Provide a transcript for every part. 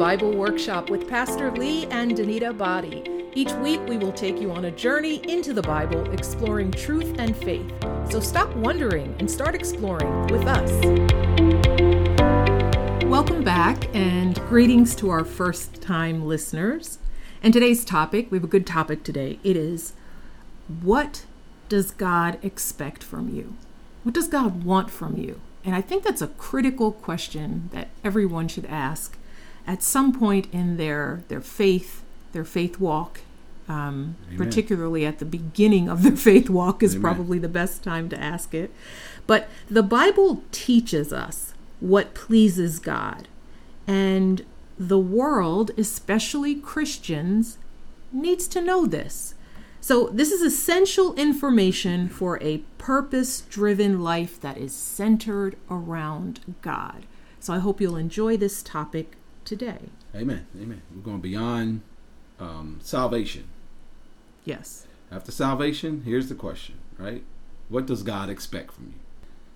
Bible Workshop with Pastor Lee and Danita Body. Each week, we will take you on a journey into the Bible, exploring truth and faith. So stop wondering and start exploring with us. Welcome back, and greetings to our first time listeners. And today's topic, we have a good topic today. It is what does God expect from you? What does God want from you? And I think that's a critical question that everyone should ask at some point in their their faith, their faith walk. Um, particularly at the beginning of their faith walk is Amen. probably the best time to ask it. But the Bible teaches us what pleases God, and the world, especially Christians, needs to know this. So, this is essential information for a purpose driven life that is centered around God. So, I hope you'll enjoy this topic today. Amen. Amen. We're going beyond um, salvation. Yes. After salvation, here's the question, right? What does God expect from you?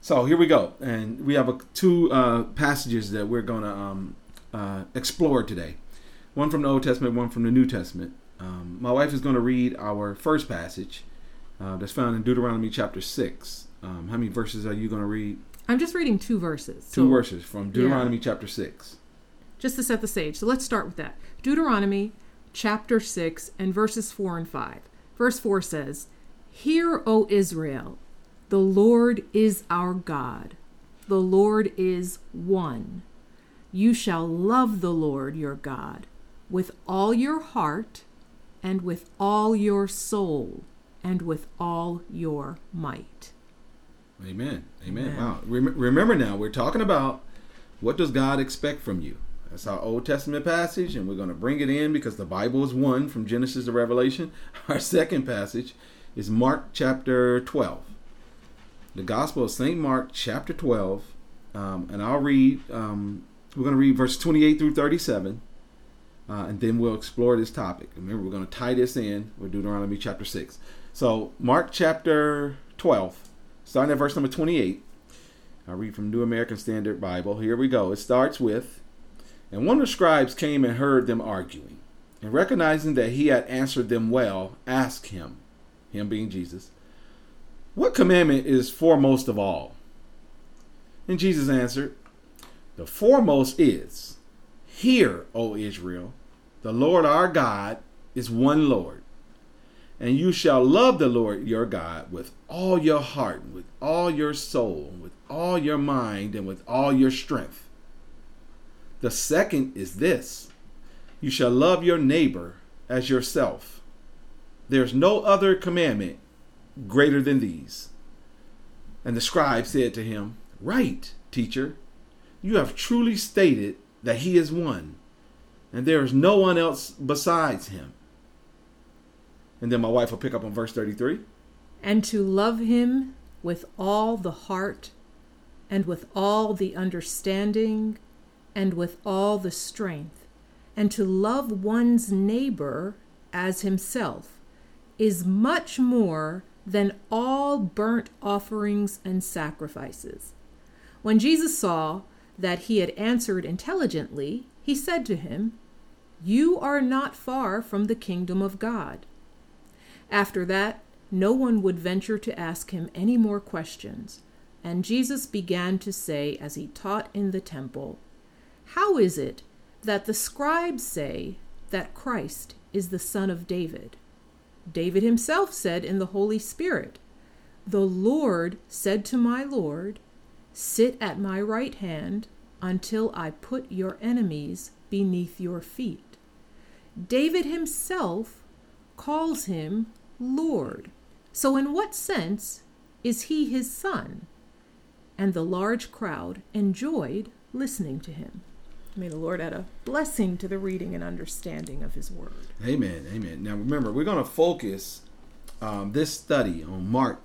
So here we go, and we have a, two uh, passages that we're going to um, uh, explore today. One from the Old Testament, one from the New Testament. Um, my wife is going to read our first passage uh, that's found in Deuteronomy chapter six. Um, how many verses are you going to read? I'm just reading two verses. Two so, verses from Deuteronomy yeah. chapter six just to set the stage. So let's start with that. Deuteronomy chapter 6 and verses 4 and 5. Verse 4 says, Hear, O Israel, the Lord is our God. The Lord is one. You shall love the Lord your God with all your heart and with all your soul and with all your might. Amen. Amen. Amen. Wow. Rem- remember now, we're talking about what does God expect from you? That's our Old Testament passage, and we're going to bring it in because the Bible is one from Genesis to Revelation. Our second passage is Mark chapter 12. The Gospel of St. Mark chapter 12. Um, and I'll read, um, we're going to read verse 28 through 37, uh, and then we'll explore this topic. Remember, we're going to tie this in with Deuteronomy chapter 6. So, Mark chapter 12, starting at verse number 28. I'll read from New American Standard Bible. Here we go. It starts with and one of the scribes came and heard them arguing, and recognizing that he had answered them well, asked him, him being Jesus, What commandment is foremost of all? And Jesus answered, The foremost is, Hear, O Israel, the Lord our God is one Lord. And you shall love the Lord your God with all your heart, with all your soul, with all your mind, and with all your strength. The second is this you shall love your neighbor as yourself. There's no other commandment greater than these. And the scribe said to him, Right, teacher, you have truly stated that he is one, and there is no one else besides him. And then my wife will pick up on verse 33. And to love him with all the heart, and with all the understanding, and with all the strength, and to love one's neighbor as himself is much more than all burnt offerings and sacrifices. When Jesus saw that he had answered intelligently, he said to him, You are not far from the kingdom of God. After that, no one would venture to ask him any more questions, and Jesus began to say as he taught in the temple, how is it that the scribes say that Christ is the Son of David? David himself said in the Holy Spirit, The Lord said to my Lord, Sit at my right hand until I put your enemies beneath your feet. David himself calls him Lord. So, in what sense is he his son? And the large crowd enjoyed listening to him. May the Lord add a blessing to the reading and understanding of His Word. Amen. Amen. Now remember, we're going to focus um, this study on Mark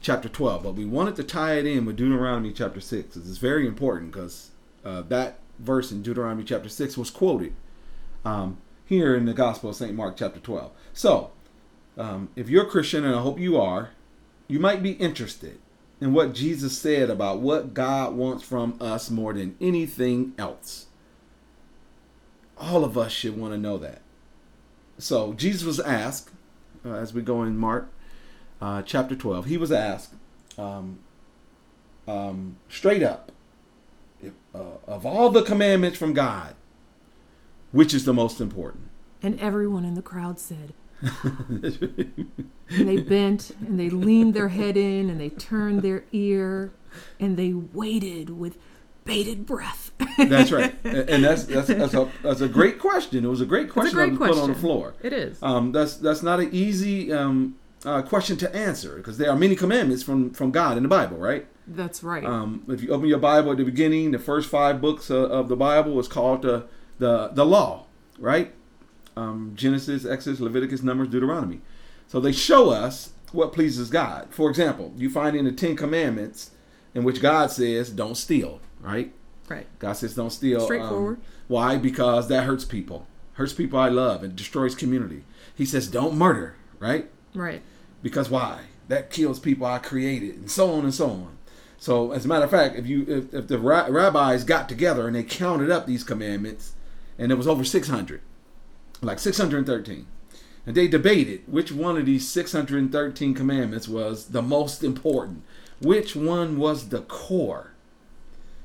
chapter 12, but we wanted to tie it in with Deuteronomy chapter 6. because It's very important because uh, that verse in Deuteronomy chapter 6 was quoted um, here in the Gospel of St. Mark chapter 12. So, um, if you're a Christian, and I hope you are, you might be interested in what Jesus said about what God wants from us more than anything else. All of us should want to know that. So Jesus was asked, uh, as we go in Mark uh, chapter 12, he was asked um, um, straight up if, uh, of all the commandments from God, which is the most important? And everyone in the crowd said, and they bent and they leaned their head in and they turned their ear and they waited with bated breath. that's right, and that's that's that's a, that's a great question. It was a great question great to question. put on the floor. It is. Um, that's that's not an easy um, uh, question to answer because there are many commandments from from God in the Bible, right? That's right. Um, if you open your Bible at the beginning, the first five books of, of the Bible is called the the the law, right? Um, Genesis, Exodus, Leviticus, Numbers, Deuteronomy. So they show us what pleases God. For example, you find in the Ten Commandments in which God says, "Don't steal," right? right. God says, "Don't steal." Um, Straightforward. why? Because that hurts people, hurts people I love, and destroys community. He says, "Don't murder," right? Right. because why that kills people i created and so on and so on so as a matter of fact if you if, if the ra- rabbis got together and they counted up these commandments and it was over 600 like 613 and they debated which one of these 613 commandments was the most important which one was the core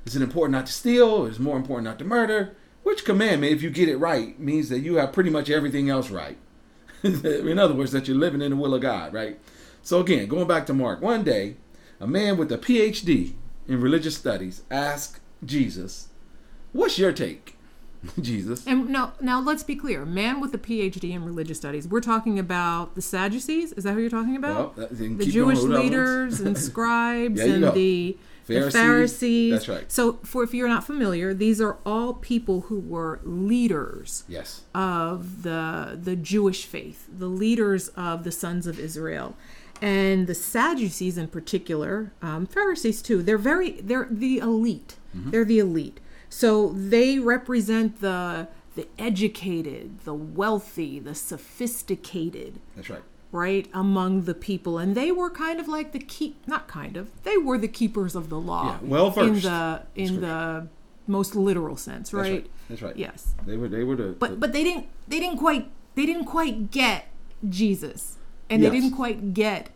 is it important not to steal is it more important not to murder which commandment if you get it right means that you have pretty much everything else right in other words, that you're living in the will of God, right? So again, going back to Mark, one day, a man with a PhD in religious studies asked Jesus, "What's your take?" Jesus. And now, now let's be clear. Man with a PhD in religious studies. We're talking about the Sadducees. Is that who you're talking about? Well, the Jewish going with other leaders and scribes and the, the Pharisees. Pharisees. That's right. So, for if you're not familiar, these are all people who were leaders Yes. of the the Jewish faith, the leaders of the sons of Israel, and the Sadducees in particular, um, Pharisees too. They're very they're the elite. Mm-hmm. They're the elite. So they represent the the educated, the wealthy, the sophisticated, That's right. Right among the people, and they were kind of like the keep not kind of they were the keepers of the law. Yeah, well in the in the most literal sense, That's right? right. That's right. Yes They were. They were the. but but they didn't they didn't quite they didn't quite get Jesus and Yes. they didn't quite get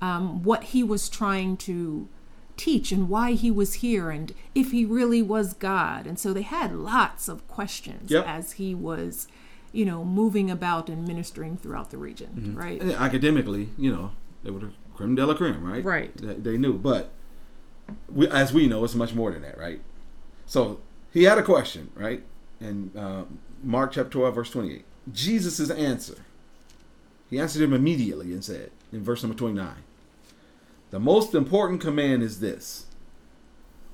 um, what he was trying to teach and why he was here and if he really was God and so they had lots of questions Yep. as he was you know moving about and ministering throughout the region Mm-hmm. right And academically, you know, they were the creme de la creme, right? Right. They, they knew, but we, as we know, it's much more than that, right? So he had a question, right? In uh, Mark chapter 12, verse 28. Jesus' answer. He answered him immediately and said, in verse number 29, the most important command is this.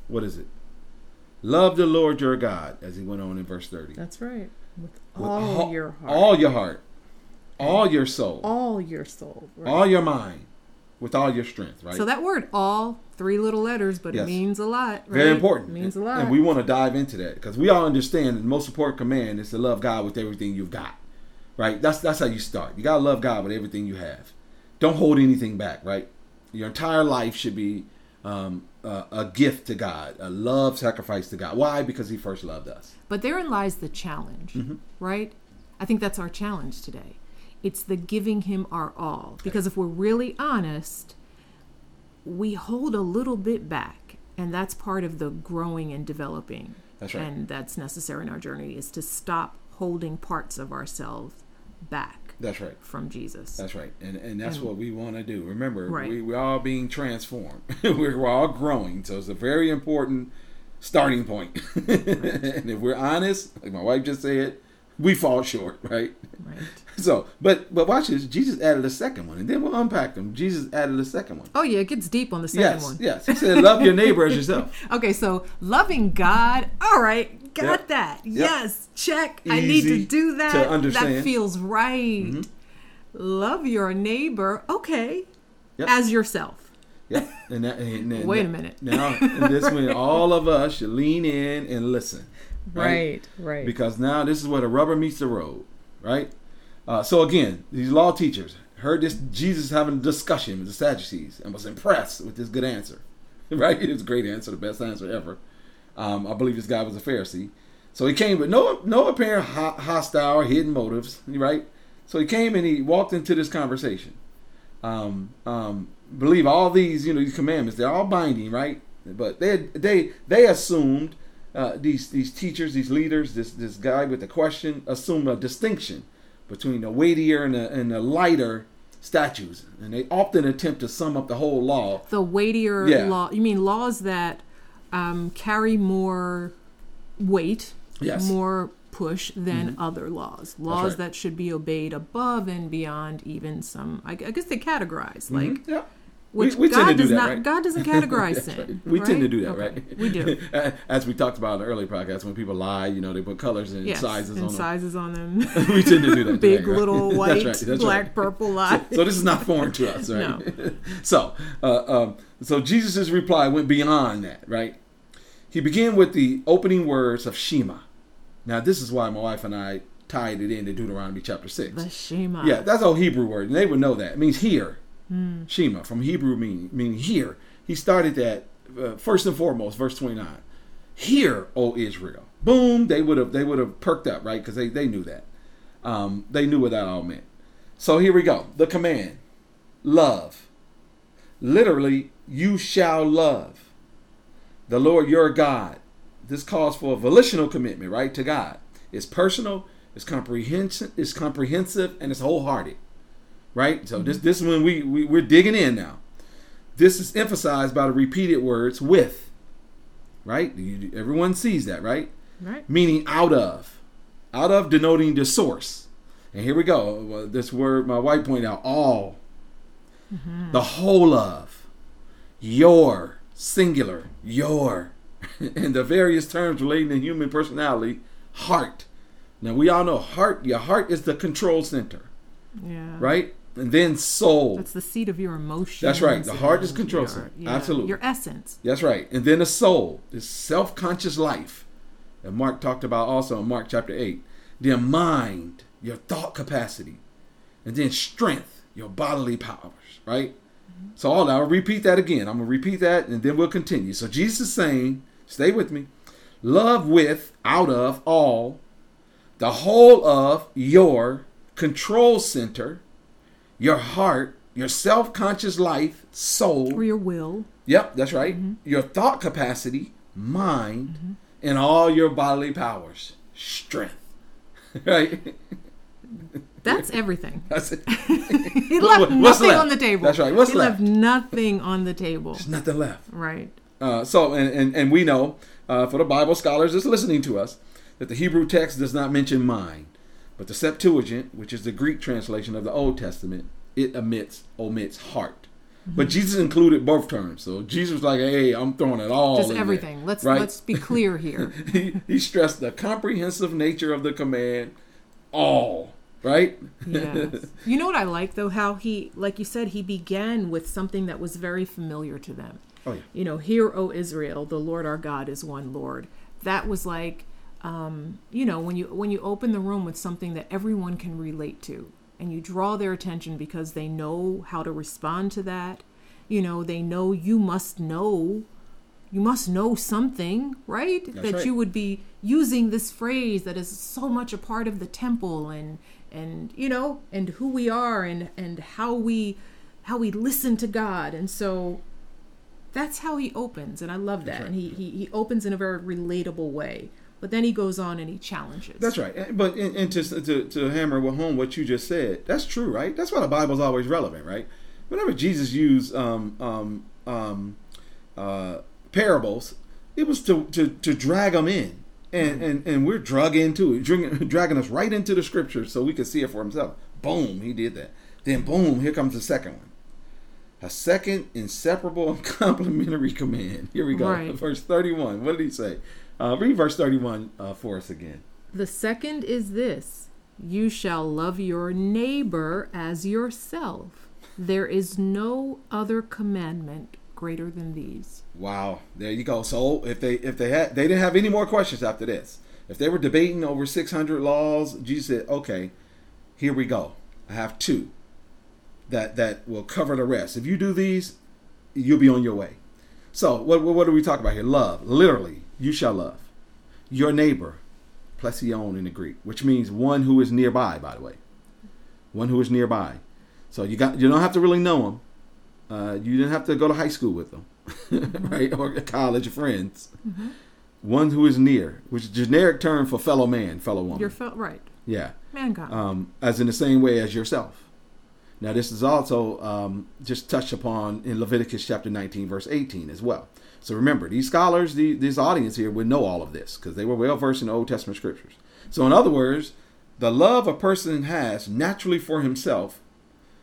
What is it? Love the Lord your God, as he went on in verse 30. that's right with With all your heart All your heart. All your soul. all your soul right? all your mind with all your strength, right? so that word all three little letters but Yes. it means a lot very important. It means a lot And we want to dive into that because we all understand the most important command is to love God with everything you've got. Right? That's that's how you start. You gotta love God with everything you have. Don't hold anything back, right? Your entire life should be um, a, a gift to God, a love sacrifice to God. Why? Because He first loved us. But therein lies the challenge, Mm-hmm. right? I think that's our challenge today. It's the giving him our all. Because if we're really honest, we hold a little bit back. And that's part of the growing and developing. That's right. And that's necessary in our journey is to stop holding parts of ourselves back That's right. from Jesus. That's right, and and that's And- what we want to do. Remember, Right. we, we're all being transformed. we're, we're all growing, so it's a very important starting point. and if we're honest, like my wife just said, we fall short, right? right. So, but but watch this. Jesus added a second one, and then we'll unpack them. Jesus added a second one. Oh yeah, it gets deep on the second yes, one. yes. He said, "Love your neighbor as yourself." Okay, so loving God. All right, got Yep. that. Yep. Yes, check. I need to do that. to understand. Mm-hmm. That feels right. Love your neighbor. Okay, Yep. as yourself. Yep. And that, and, and- Wait a minute. Now, and this when all of us should lean in and listen. right. Right. Because now this is where the rubber meets the road, right? Uh, so again, these law teachers heard this Jesus having a discussion with the Sadducees and was impressed with this good answer, right? It was a great answer, the best answer ever. Um, I believe this guy was a Pharisee. So he came with no no apparent ho- hostile or hidden motives, right? So he came and he walked into this conversation. Um, um, believe all these, you know, these commandments, they're all binding, right? But they they they assumed uh, these these teachers, these leaders, this this guy with the question assumed a distinction between the weightier and the, and the lighter statutes, and they often attempt to sum up the whole law. The weightier Yeah. law. You mean laws that um, carry more weight, Yes. more push than other laws. Laws right. that should be obeyed above and beyond even some. I, I guess they categorize like. Mhm. yeah. We, Which we tend God to do does that, not. right? God doesn't categorize sin. right. We tend to do that, Okay, right? We do. As we talked about in the early podcast, when people lie, you know, they put colors and Yes, sizes and on them. sizes on them. we tend to do that. Big today, right? little That's white, right, that's black, right. purple lie. So this is not foreign to us, right? No. so, uh, um, so Jesus' reply went beyond that, right? He began with the opening words of Shema. Now, this is why my wife and I tied it into Deuteronomy chapter six. the Shema. Yeah, that's a Hebrew word, and they would know that. It means hear. Shema from Hebrew meaning meaning hear. He started that uh, first and foremost, verse twenty nine. Here, O Israel. Boom, they would have they would have perked up, right? Because they they knew that. Um, they knew what that all meant. So here we go. The command, love. Literally, you shall love the Lord your God. This calls for a volitional commitment, right, to God. It's personal, it's comprehensive, it's comprehensive, and it's wholehearted. Right? So this mm-hmm. this is when we, we we're digging in now. This is emphasized by the repeated words with. Right? You, everyone sees that, right? Right. Meaning out of. Out of denoting the source. And here we go. This word my wife pointed out, all. Mm-hmm. The whole of. Your. Singular. Your. and the various terms relating to human personality, heart. Now we all know heart, your heart is the control center, Yeah. right? And then soul. That's the seat of your emotions. That's right. The heart is and control center. yeah, Absolutely. Your essence. That's right. And then the soul, this self conscious life that Mark talked about also in Mark chapter 8. Then mind, your thought capacity. And then strength, your bodily powers, right? Mm-hmm. So all that, I'll repeat that again. I'm going to repeat that and then we'll continue. So Jesus is saying, stay with me, love with, out of, all, the whole of your control center, your heart, your self conscious life, soul. Or your will. Yep, that's right. Your thought capacity, mind, and all your bodily powers, strength. right? That's everything. That's it. He What- left what's nothing left? on the table. That's right. What's he left? left nothing on the table. There's nothing left. Right. Uh, so, and, and, and we know uh, for the Bible scholars that's listening to us that the Hebrew text does not mention mind, but the Septuagint, which is the Greek translation of the Old Testament, it omits omits heart. But mm-hmm. Jesus included both terms. So Jesus was like, "Hey, I'm throwing it all Just in there," everything. Let's right? let's be clear here. he, he stressed the comprehensive nature of the command, all right. yes. You know what I like though? How he, like you said, he began with something that was very familiar to them. Oh, yeah. You know, hear, O Israel, the Lord our God is one Lord. That was like, um, you know, when you when you open the room with something that everyone can relate to, and you draw their attention because they know how to respond to that. You know, they know you must know you must know something, right? that right. you would be using this phrase that is so much a part of the temple and and you know and who we are and and how we how we listen to God. And so that's how he opens and I love that. right. And he, he he opens in a very relatable way. But then he goes on and he challenges. That's right. But and, and to, to to hammer home what you just said, that's true, right? That's why the Bible's always relevant, right? Whenever Jesus used um, um, um, uh, parables, it was to, to, to drag them in, and, and and we're drug into it, dragging, dragging us right into the scriptures so we could see it for himself. Boom, he did that. Then boom, here comes the second one. A second inseparable and complementary command. Here we go. Right. Verse 31. What did he say? Uh, read verse 31 uh, for us again. The second is this you shall love your neighbor as yourself. There is no other commandment greater than these. Wow, there you go. So if they if they had they didn't have any more questions after this. If they were debating over 600 laws, Jesus said, "Okay, here we go. I have two that that will cover the rest. If you do these, you'll be on your way." So what what, are we talking about here? Love, literally, you shall love your neighbor plesion in the Greek, which means one who is nearby. By the way, one who is nearby. So you got you don't have to really know them. Uh, you didn't have to go to high school with them, right? Or college friends. Mm-hmm. One who is near, which is a generic term for fellow man, fellow woman. You're right. yeah, Mankind. um, as in the same way as yourself. Now, this is also um, just touched upon in Leviticus chapter 19, verse 18 as well. So remember, these scholars, the, this audience here would know all of this because they were well versed in the Old Testament scriptures. So, in other words, the love a person has naturally for himself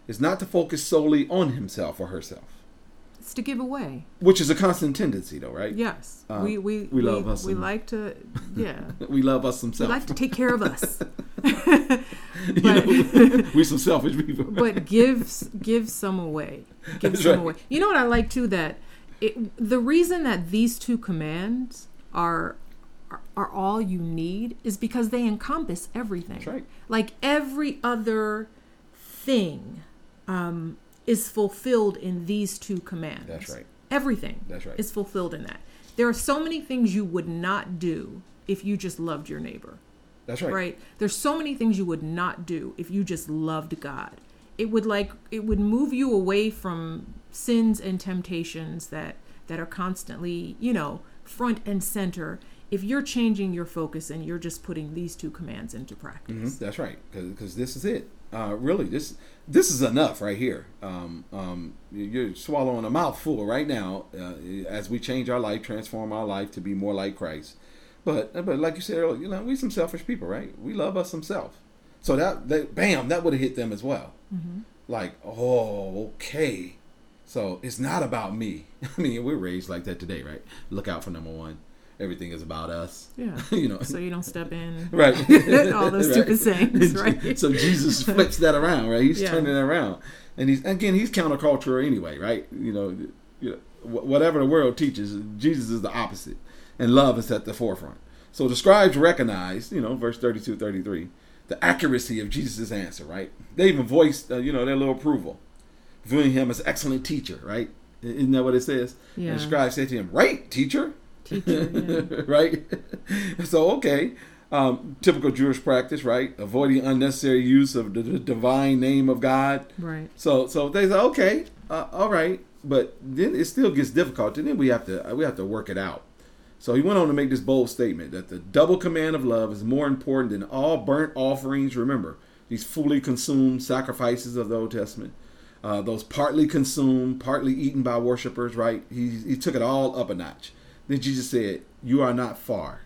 is not to focus solely on himself or herself, it's to give away. which is a constant tendency, though, right? Yes. Uh, we, we, we love us We some- like to, yeah. We love us some we like to take care of us. you know, we some selfish people. but give give some away. Give That's some right. away. You know what I like too that it, the reason that these two commands are, are are all you need is because they encompass everything. That's right. Like every other thing um, is fulfilled in these two commands. That's right. Everything. That's right. Is fulfilled in that. There are so many things you would not do if you just loved your neighbor That's right. right there's so many things you would not do if you just loved god it would like it would move you away from sins and temptations that that are constantly you know front and center if you're changing your focus and you're just putting these two commands into practice Mhm, That's right, because this is it. Uh, really, this this is enough right here. Um, um, you- you're swallowing a mouthful right now uh, as we change our life, transform our life to be more like Christ. But but like you said earlier, you know, we some selfish people, right? We love us some self. So that, that bam, that would have hit them as well. Like, oh, okay. So it's not about me. I mean, we're raised like that today, right? Look out for number one. Everything is about us. yeah. You know, so you don't step in. Right. All those stupid sayings right? so jesus flips that around right? He's Yeah. turning it around. And he's again he's countercultural anyway right? You know, you know whatever the world teaches jesus is the opposite. And love is at the forefront. So the scribes recognize you know verse 32 33 the accuracy of jesus' answer right? They even voiced uh, you know their little approval. Viewing him as excellent teacher right? Isn't that what it says? Yeah. and the scribes said to him right teacher teacher yeah. right? so okay, um, typical Jewish practice, right? Avoiding unnecessary use of the, the divine name of God. right So so they say okay, uh, all right, but then it still gets difficult, and then we have to we have to work it out. So he went on to make this bold statement that the double command of love is more important than all burnt offerings. Remember these fully consumed sacrifices of the Old Testament. Uh, those partly consumed, partly eaten by worshipers, right? He, he took it all up a notch. Then Jesus said, "You are not far."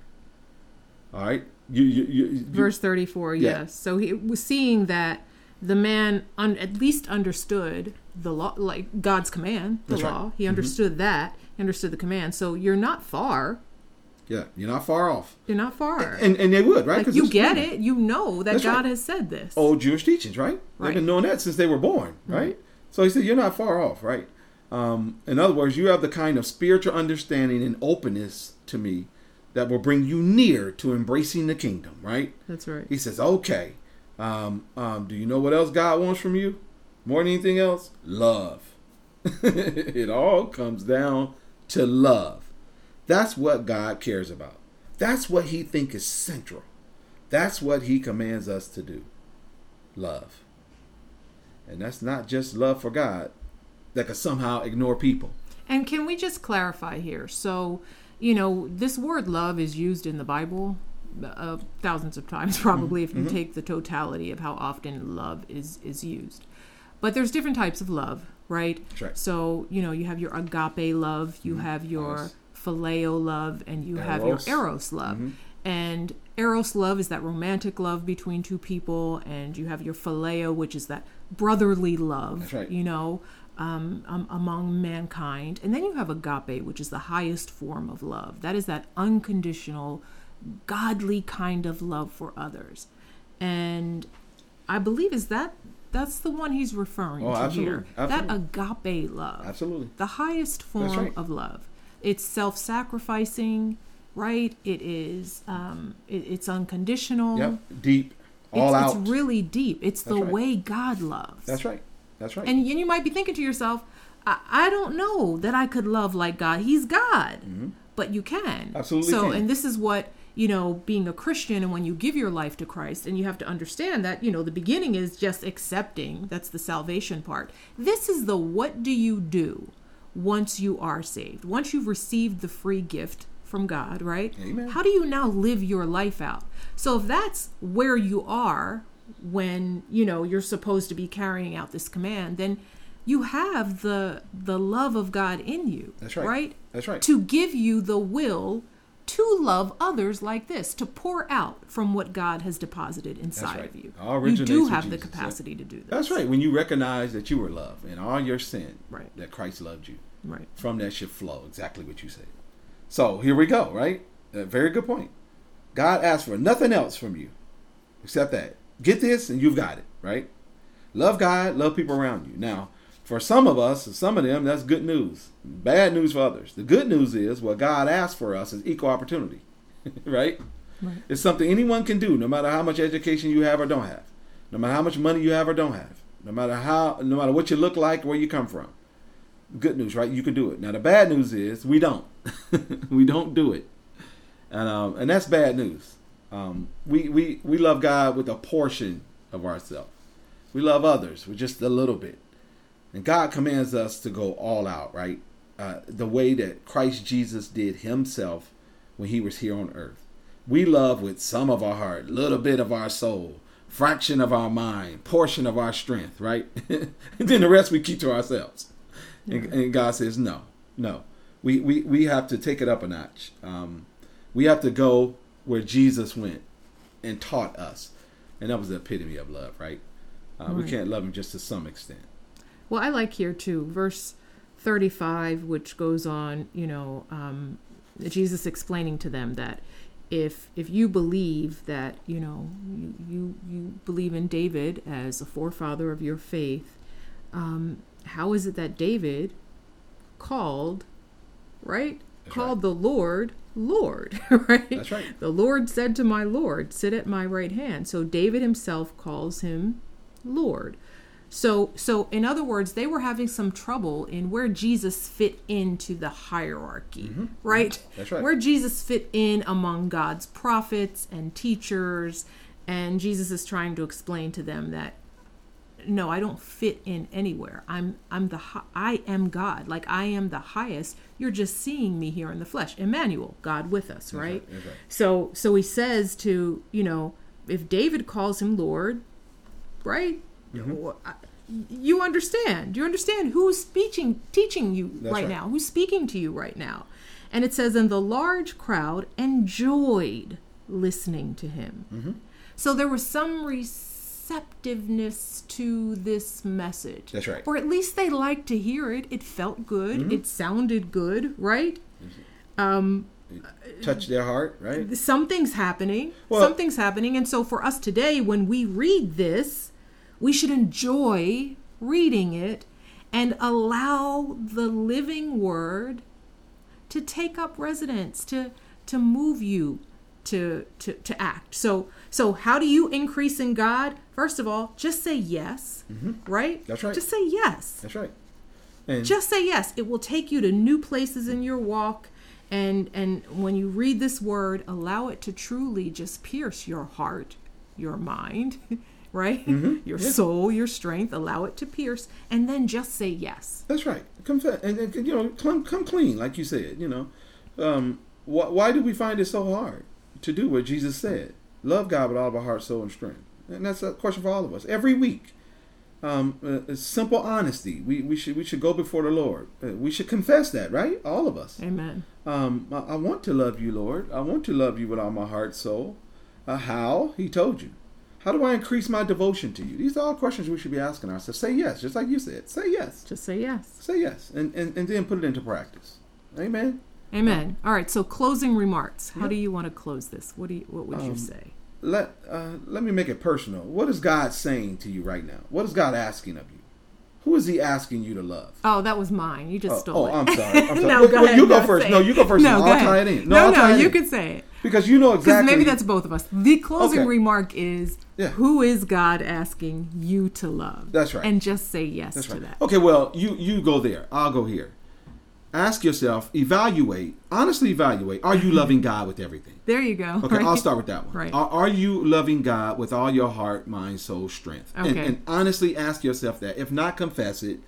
All right, you you, you, verse 34 Yeah. yes so he was seeing that the man un, at least understood the law like god's command the That's right. law he mm-hmm. understood that he understood the command so you're not far yeah, you're not far off, you're not far and and they would right like you get it you know that That's god right. has said this old Jewish teachings, right? right? They've been knowing that since they were born, mm-hmm. right? So he said, You're not far off, right? Um, in other words, you have the kind of spiritual understanding and openness to me that will bring you near to embracing the kingdom, right? that's right He says, Okay, um, um, do you know what else God wants from you? More than anything else? Love. it all comes down to love. That's what God cares about. That's what he thinks is central. That's what he commands us to do. Love. And that's not just love for God that could somehow ignore people. And can we just clarify here? So, you know, this word love is used in the Bible uh, thousands of times, probably, if you mm-hmm. take the totality of how often love is is used. But there's different types of love, right? Right. So, you know, you have your agape love, you mm-hmm. have your Yes. phileo love, and you have your eros love. Mm-hmm. And eros love is that romantic love between two people, and you have your phileo, which is that brotherly love, right. you know, um, um, among mankind. And then you have agape, which is the highest form of love. That is that unconditional, godly kind of love for others. And I believe is that that's the one he's referring Oh, to absolutely. here. Absolutely. That agape love Absolutely. the highest form right. of love. It's self-sacrificing, right? It is. Um, it, it's unconditional. Yep. Deep. All it's, out. It's really deep. It's the right. way God loves. That's right. That's right. And, and you might be thinking to yourself, I, I don't know that I could love like God. He's God, but you can. Mm-hmm. Absolutely So, can. and this is what you know, being a Christian and when you give your life to Christ, and you have to understand that, you know, the beginning is just accepting. That's the salvation part. This is the what do you do once you are saved? Once you've received the free gift from God, right? Amen. How do you now live your life out? So if that's where you are when, you know, you're supposed to be carrying out this command, then you have the the love of God in you. That's right. Right? That's right. To give you the will to love others like this, to pour out from what God has deposited inside right. of you. You do have the yeah. capacity to do this. That's right. When you recognize that you were loved and all your sin, Right. that Christ loved you, Right. from that should flow exactly what you said. So here we go, right? A very good point. God asked for nothing else from you except that. Get this and you've got it, right? Love God, love people around you. Now, for some of us, some of them, that's good news. Bad news for others. The good news is what God asked for us is equal opportunity, right? Right. It's something anyone can do, no matter how much education you have or don't have, no matter how much money you have or don't have, no matter how, no matter what you look like, where you come from. Good news, right? You can do it. Now the bad news is we don't. we don't do it, and um, and that's bad news. Um, we we we love God with a portion of ourselves. We love others with just a little bit, and God commands us to go all out, right? Uh, the way that Christ Jesus did Himself when He was here on earth. We love with some of our heart, little bit of our soul, fraction of our mind, portion of our strength, right? and then the rest we keep to ourselves. And, and God says, no, no. We, we, we have to take it up a notch. Um, we have to go where Jesus went and taught us. And that was the epitome of love, right? Uh, We can't love him just to some extent. Well, I like here too, verse 35, which goes on, you know, um, Jesus explaining to them that if if you believe that, you know, you, you, you believe in David as a forefather of your faith, um, how is it that David called, right? That's called the Lord Lord, right? That's right. The Lord said to my Lord, Sit at my right hand. So David himself calls him Lord. So so in other words, they were having some trouble in where Jesus fit into the hierarchy, mm-hmm. right? Mm-hmm. That's right. Where Jesus fit in among God's prophets and teachers, and Jesus is trying to explain to them that no, I don't fit in anywhere. I'm I'm the I am God. Like I am the highest. You're just seeing me here in the flesh. Emmanuel, God with us, right? right, that's right. So so he says to, you know, if David calls him Lord, right? Mm-hmm. You understand. You understand who's speaking teaching you right, right. now. Who's speaking to you right now. And it says and the large crowd enjoyed listening to him. Mm-hmm. So there was some receptiveness to this message. That's right. Or at least they liked to hear it. It felt good. Mm-hmm. It sounded good, right? Um, Touch their heart, right? something's happening. Well- something's happening. And so for us today, when we read this, we should enjoy reading it and allow the living word to take up residence, to to move you to to to act. So so how do you increase in God? First of all, just say yes, right? Mm-hmm. That's right. Just say yes. That's right. And Just say yes. It will take you to new places in your walk. And and when you read this word, allow it to truly just pierce your heart, your mind, right? Your Yeah. soul, your strength. Allow it to pierce, and then just say yes. That's right. Confess and, and you know, come come clean, like you said. You know, um, wh- why do we find it so hard to do what Jesus said? Love God with all of our heart, soul, and strength. And that's a question for all of us every week. Um, uh, simple honesty. We we should we should go before the Lord. Uh, we should confess that, right? All of us. Amen. Um, I, I want to love you, Lord. I want to love you with all my heart, soul. Uh, how? He told you. How do I increase my devotion to you? These are all questions we should be asking ourselves. Say yes, just like you said. Say yes. Just say yes. Say yes, and, and, and then put it into practice. Amen. Amen. All right. So closing remarks. How Yeah. do you want to close this? What do you, What would you Um, say? Let uh, let me make it personal. What is God saying to you right now? What is God asking of you? Who is He asking you to love? Oh, that was mine. You just Oh, stole oh, it. I'm sorry. I'm sorry. no, go ahead. you go No, first. No, you go first. No, I'll go tie it in. No, No, I'll no, you in. can say it. because you know exactly. Because maybe that's both of us. The closing Okay. remark is Yeah. who is God asking you to love? That's right. And just say yes That's to right. that. Okay, well, you you go there. I'll go here. Ask yourself, evaluate, honestly evaluate, are you loving God with everything? There you go. Okay, right? I'll start with that one. Right. Are, are you loving God with all your heart, mind, soul, strength? And, Okay. and honestly ask yourself that. If not, confess it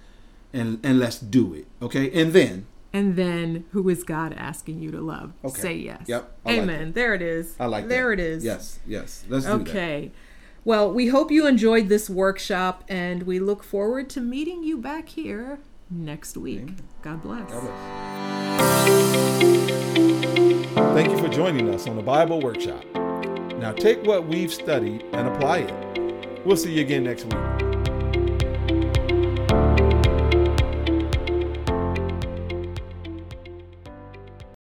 and, and let's do it. Okay? And then, And then, who is God asking you to love? Okay. Say yes. Yep, I like Amen. there it is. I like There that. it is. Yes, yes. Let's do that. Okay. Well, we hope you enjoyed this workshop and we look forward to meeting you back here next week. God bless. God bless. Thank you for joining us on the Bible Workshop. Now take what we've studied and apply it. We'll see you again next week.